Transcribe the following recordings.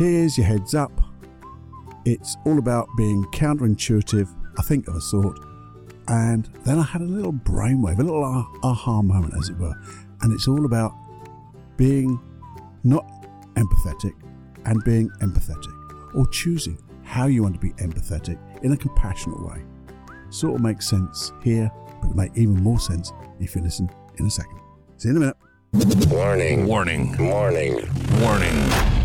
Here's your heads up. It's all about being counterintuitive, I think of a sort. And then I had a little brainwave, a little ah- aha moment, as it were. And it's all about being not empathetic and being empathetic, or choosing how you want to be empathetic in a compassionate way. Sort of makes sense here, but it'll make even more sense if you listen in a second. See you in a minute. Warning. Warning. Warning. Warning.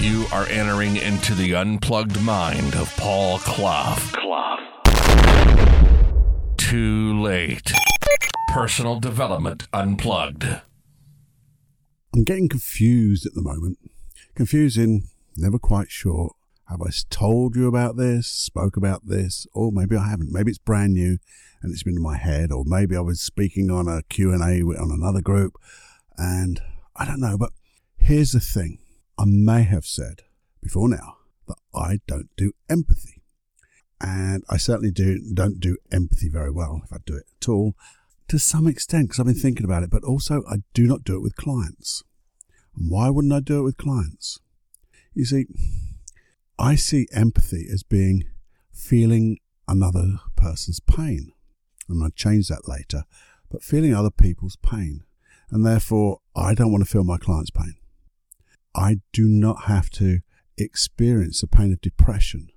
You are entering into the unplugged mind of Paul Clough. Clough. Too late. Personal Development Unplugged. I'm getting confused at the moment. Confusing, never quite sure. Have I told you about this, spoke about this, or maybe I haven't. Maybe it's brand new and it's been in my head, or maybe I was speaking on a Q&A on another group and I don't know, but here's the thing. I may have said before now that I don't do empathy. And I certainly do don't do empathy very well if I do it at all to some extent because I've been thinking about it, but also I do not do it with clients. And why wouldn't I do it with clients? You see, I see empathy as being feeling another person's pain. And I'll change that later, but feeling other people's pain. And therefore, I don't want to feel my client's pain. I do not have to experience the pain of depression,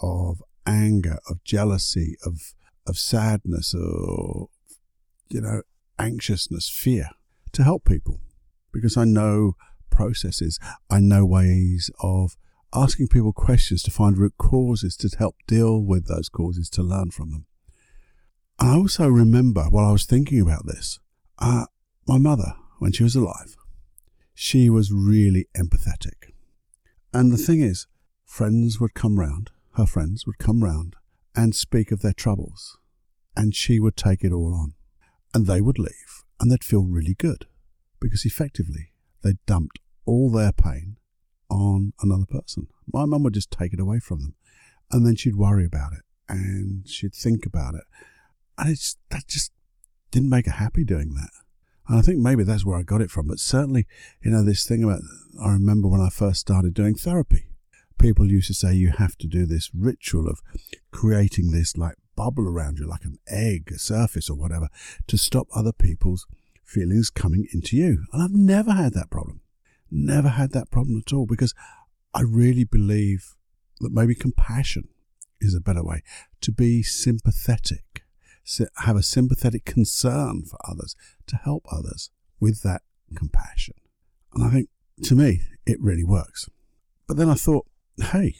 of anger, of jealousy, of of sadness, or you know, anxiousness, fear, to help people, because I know processes, I know ways of asking people questions to find root causes to help deal with those causes to learn from them. I also remember while I was thinking about this, uh, my mother, when she was alive, she was really empathetic. And the thing is, friends would come round, her friends would come round and speak of their troubles, and she would take it all on. And they would leave, and they'd feel really good, because effectively they dumped all their pain on another person. My mum would just take it away from them, and then she'd worry about it, and she'd think about it, and it's that just didn't make her happy doing that. And I think maybe that's where I got it from. But certainly, you know, this thing about, I remember when I first started doing therapy, people used to say you have to do this ritual of creating this like bubble around you, like an egg, a surface or whatever, to stop other people's feelings coming into you. And I've never had that problem. Never had that problem at all because I really believe that maybe compassion is a better way to be sympathetic have a sympathetic concern for others, to help others with that compassion. And I think to me, it really works. But then I thought, hey,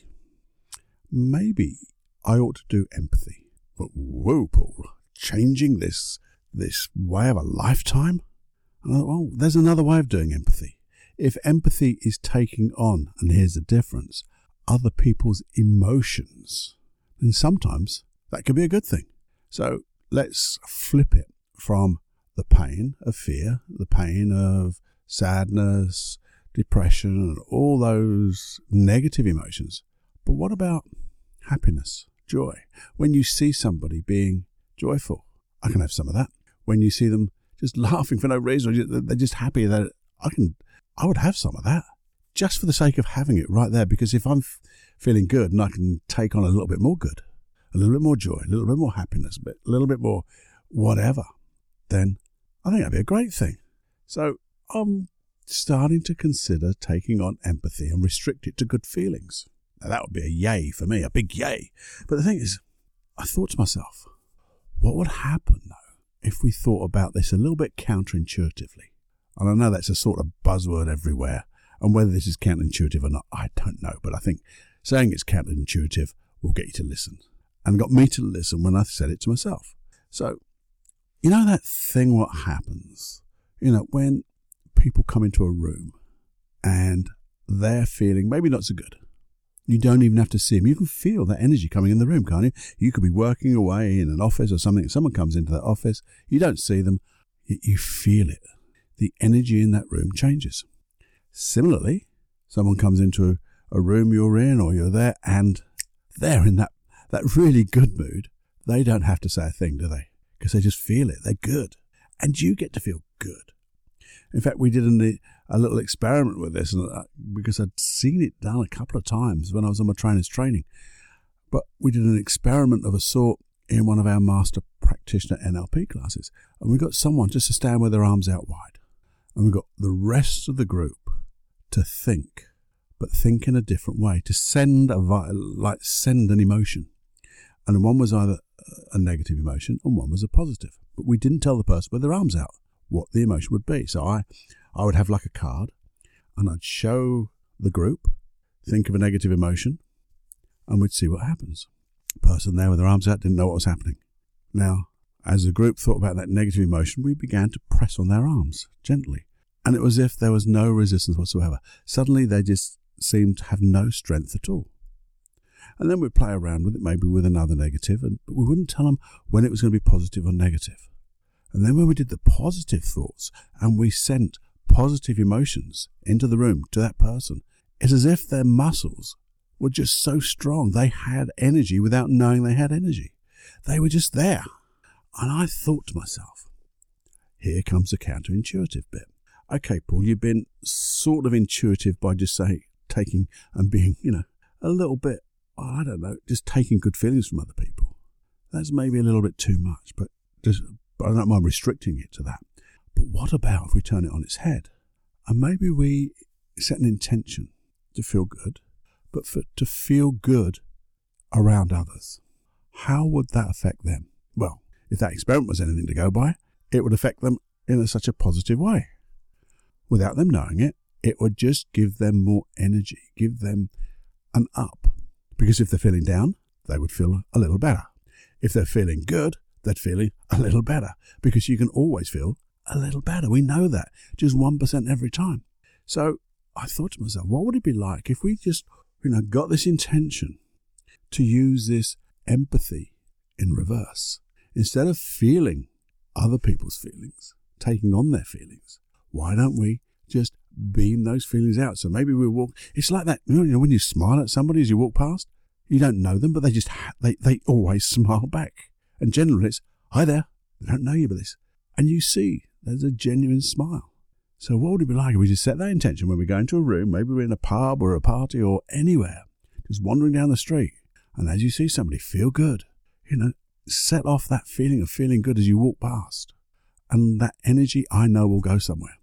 maybe I ought to do empathy. But whoa, Paul, changing this this way of a lifetime? And I thought, well, there's another way of doing empathy. If empathy is taking on, and here's the difference, other people's emotions, then sometimes that could be a good thing. So let's flip it from the pain of fear, the pain of sadness, depression, and all those negative emotions. But what about happiness, joy? When you see somebody being joyful, I can have some of that. When you see them just laughing for no reason, they're just happy that I can, I would have some of that just for the sake of having it right there. Because if I'm feeling good and I can take on a little bit more good, a little bit more joy, a little bit more happiness, a little bit more whatever, then I think that'd be a great thing. So I'm starting to consider taking on empathy and restrict it to good feelings. Now that would be a yay for me, a big yay. But the thing is, I thought to myself, what would happen though if we thought about this a little bit counterintuitively? And I know that's a sort of buzzword everywhere, and whether this is counterintuitive or not, I don't know. But I think saying it's counterintuitive will get you to listen and got me to listen when I said it to myself. So, you know that thing what happens? You know, when people come into a room and they're feeling maybe not so good, you don't even have to see them. You can feel that energy coming in the room, can't you? You could be working away in an office or something. Someone comes into that office, you don't see them, you feel it. The energy in that room changes. Similarly, someone comes into a, a room you're in or you're there and they're in that, that really good mood. They don't have to say a thing, do they? Because they just feel it. They're good. And you get to feel good. In fact, we did an, a little experiment with this and, uh, because I'd seen it done a couple of times when I was on my trainer's training. But we did an experiment of a sort in one of our master practitioner NLP classes. And we got someone just to stand with their arms out wide. And we got the rest of the group to think, but think in a different way, to send a like send an emotion. And one was either a negative emotion and one was a positive. But we didn't tell the person with their arms out what the emotion would be. So I, I would have like a card and I'd show the group, think of a negative emotion, and we'd see what happens. The person there with their arms out didn't know what was happening. Now, as the group thought about that negative emotion, we began to press on their arms gently. And it was as if there was no resistance whatsoever. Suddenly they just seemed to have no strength at all. And then we'd play around with it, maybe with another negative, and but we wouldn't tell them when it was going to be positive or negative. And then when we did the positive thoughts and we sent positive emotions into the room to that person, it's as if their muscles were just so strong. They had energy without knowing they had energy. They were just there. And I thought to myself, here comes the counterintuitive bit. Okay, Paul, you've been sort of intuitive by just say taking and being, you know, a little bit, I don't know, just taking good feelings from other people. That's maybe a little bit too much, but just but I don't mind restricting it to that. But what about if we turn it on its head? And maybe we set an intention to feel good, but for to feel good around others. How would that affect them? Well, if that experiment was anything to go by, it would affect them in a, such a positive way. Without them knowing it, it would just give them more energy, give them an up. Because if they're feeling down, they would feel a little better. If they're feeling good, they're feeling a little better because you can always feel a little better. We know that just 1% every time. So I thought to myself, what would it be like if we just, you know, got this intention to use this empathy in reverse? Instead of feeling other people's feelings, taking on their feelings, why don't we just beam those feelings out? So maybe we'll walk, it's like that, you know, when you smile at somebody as you walk past, you don't know them, but they just, they, they always smile back. And generally it's, hi there, I don't know you, but this. And you see there's a genuine smile. So what would it be like if we just set that intention when we go into a room, maybe we're in a pub or a party or anywhere, just wandering down the street, and as you see somebody feel good, you know, set off that feeling of feeling good as you walk past. And that energy I know will go somewhere.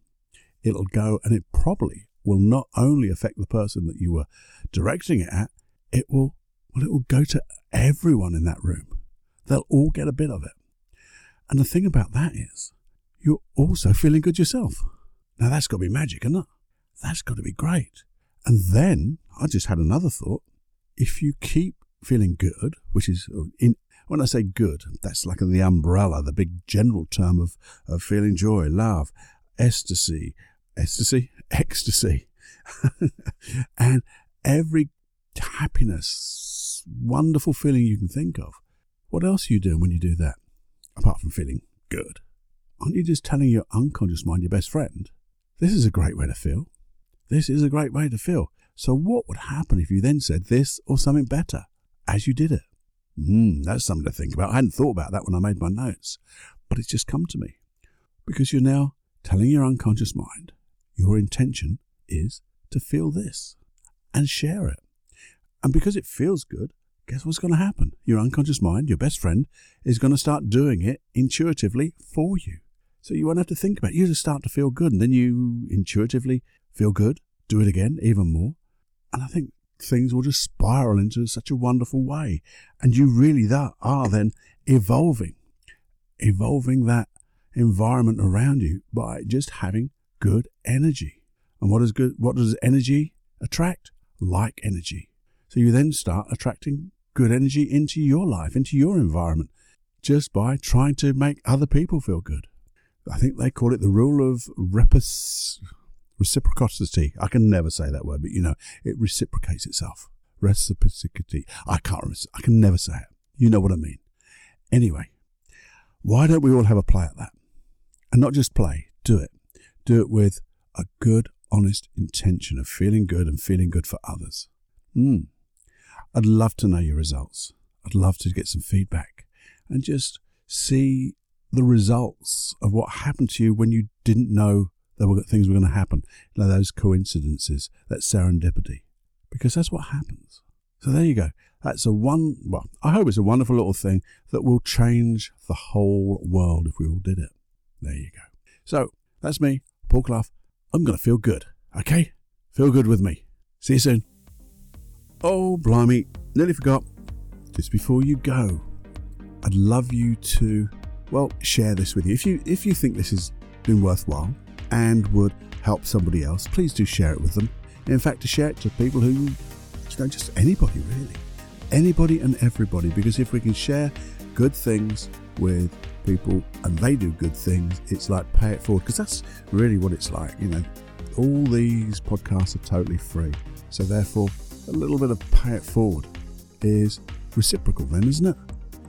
It'll go and it probably will not only affect the person that you were directing it at, it will well it will go to everyone in that room. They'll all get a bit of it. And the thing about that is, you're also feeling good yourself. Now that's got to be magic, isn't it? That's got to be great. And then I just had another thought. If you keep feeling good, which is uh, in, when I say good, that's like the umbrella, the big general term of, of feeling joy, love, ecstasy, ecstasy, ecstasy, and every happiness, wonderful feeling you can think of. What else are you doing when you do that? Apart from feeling good. Aren't you just telling your unconscious mind, your best friend, this is a great way to feel? This is a great way to feel. So what would happen if you then said this or something better as you did it? Hmm, that's something to think about. I hadn't thought about that when I made my notes, but it's just come to me. Because you're now telling your unconscious mind your intention is to feel this and share it. And because it feels good, guess what's going to happen? Your unconscious mind, your best friend, is going to start doing it intuitively for you. So you won't have to think about it. You just start to feel good, and then you intuitively feel good, do it again, even more. And I think things will just spiral into such a wonderful way. And you really that are then evolving, evolving that environment around you by just having good energy. And what is good? What does energy attract? Like energy. So you then start attracting good energy into your life, into your environment, just by trying to make other people feel good. I think they call it the rule of reciprocity. I can never say that word, but you know, it reciprocates itself. Reciprocity. I can't, I can never say it. You know what I mean. Anyway, why don't we all have a play at that? And not just play, do it. Do it with a good, honest intention of feeling good and feeling good for others. Mm. I'd love to know your results. I'd love to get some feedback and just see the results of what happened to you when you didn't know there were things were going to happen. You know, those coincidences, that serendipity, because that's what happens. So there you go. That's a one. Well, I hope it's a wonderful little thing that will change the whole world if we all did it. There you go. So that's me, Paul Clough. I'm going to feel good. Okay, feel good with me. See you soon. Oh, blimey, nearly forgot. Just before you go, I'd love you to well, share this with you. If you if you think this has been worthwhile and would help somebody else, please do share it with them. In fact, to share it to people who, you know, just anybody really, anybody and everybody. Because if we can share good things with people and they do good things, it's like pay it forward. Because that's really what it's like. You know, all these podcasts are totally free, so therefore a little bit of pay it forward is reciprocal, then, isn't it?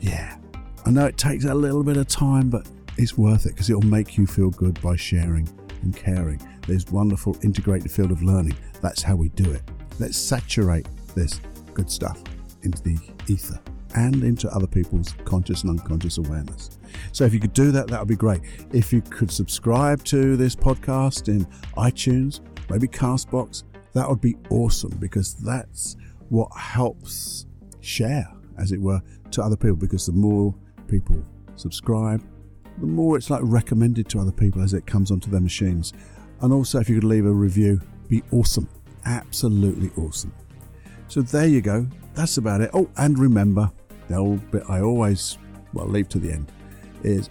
Yeah. I know it takes a little bit of time, but it's worth it because it'll make you feel good by sharing and caring. There's wonderful integrated field of learning. That's how we do it. Let's saturate this good stuff into the ether and into other people's conscious and unconscious awareness. So if you could do that, that would be great. If you could subscribe to this podcast in iTunes, maybe Castbox, that would be awesome because that's what helps share, as it were, to other people. Because the more people subscribe, the more it's like recommended to other people as it comes onto their machines. And also, if you could leave a review, be awesome. Absolutely awesome. So there you go. That's about it. Oh, and remember, the old bit I always, well, leave to the end is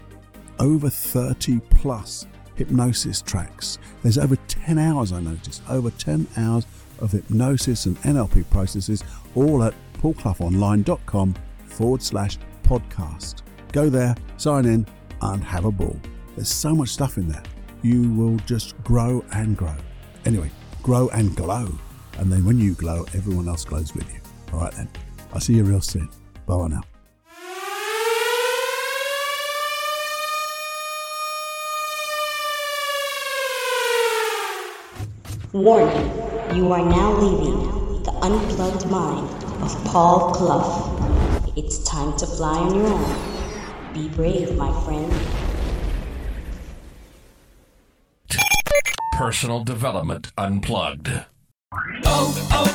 over 30 plus hypnosis tracks. There's over 10 hours, I noticed, over 10 hours of hypnosis and NLP processes, all at paulcloughonline.com forward slash podcast. Go there, sign in, and have a ball. There's so much stuff in there. You will just grow and grow. Anyway, grow and glow. And then when you glow, everyone else glows with you. All right then. I'll see you real soon. Bye bye now. Warning, you are now leaving the unplugged mind of Paul Clough. It's time to fly on your own. Be brave, my friend. Personal Development Unplugged. Oh, oh,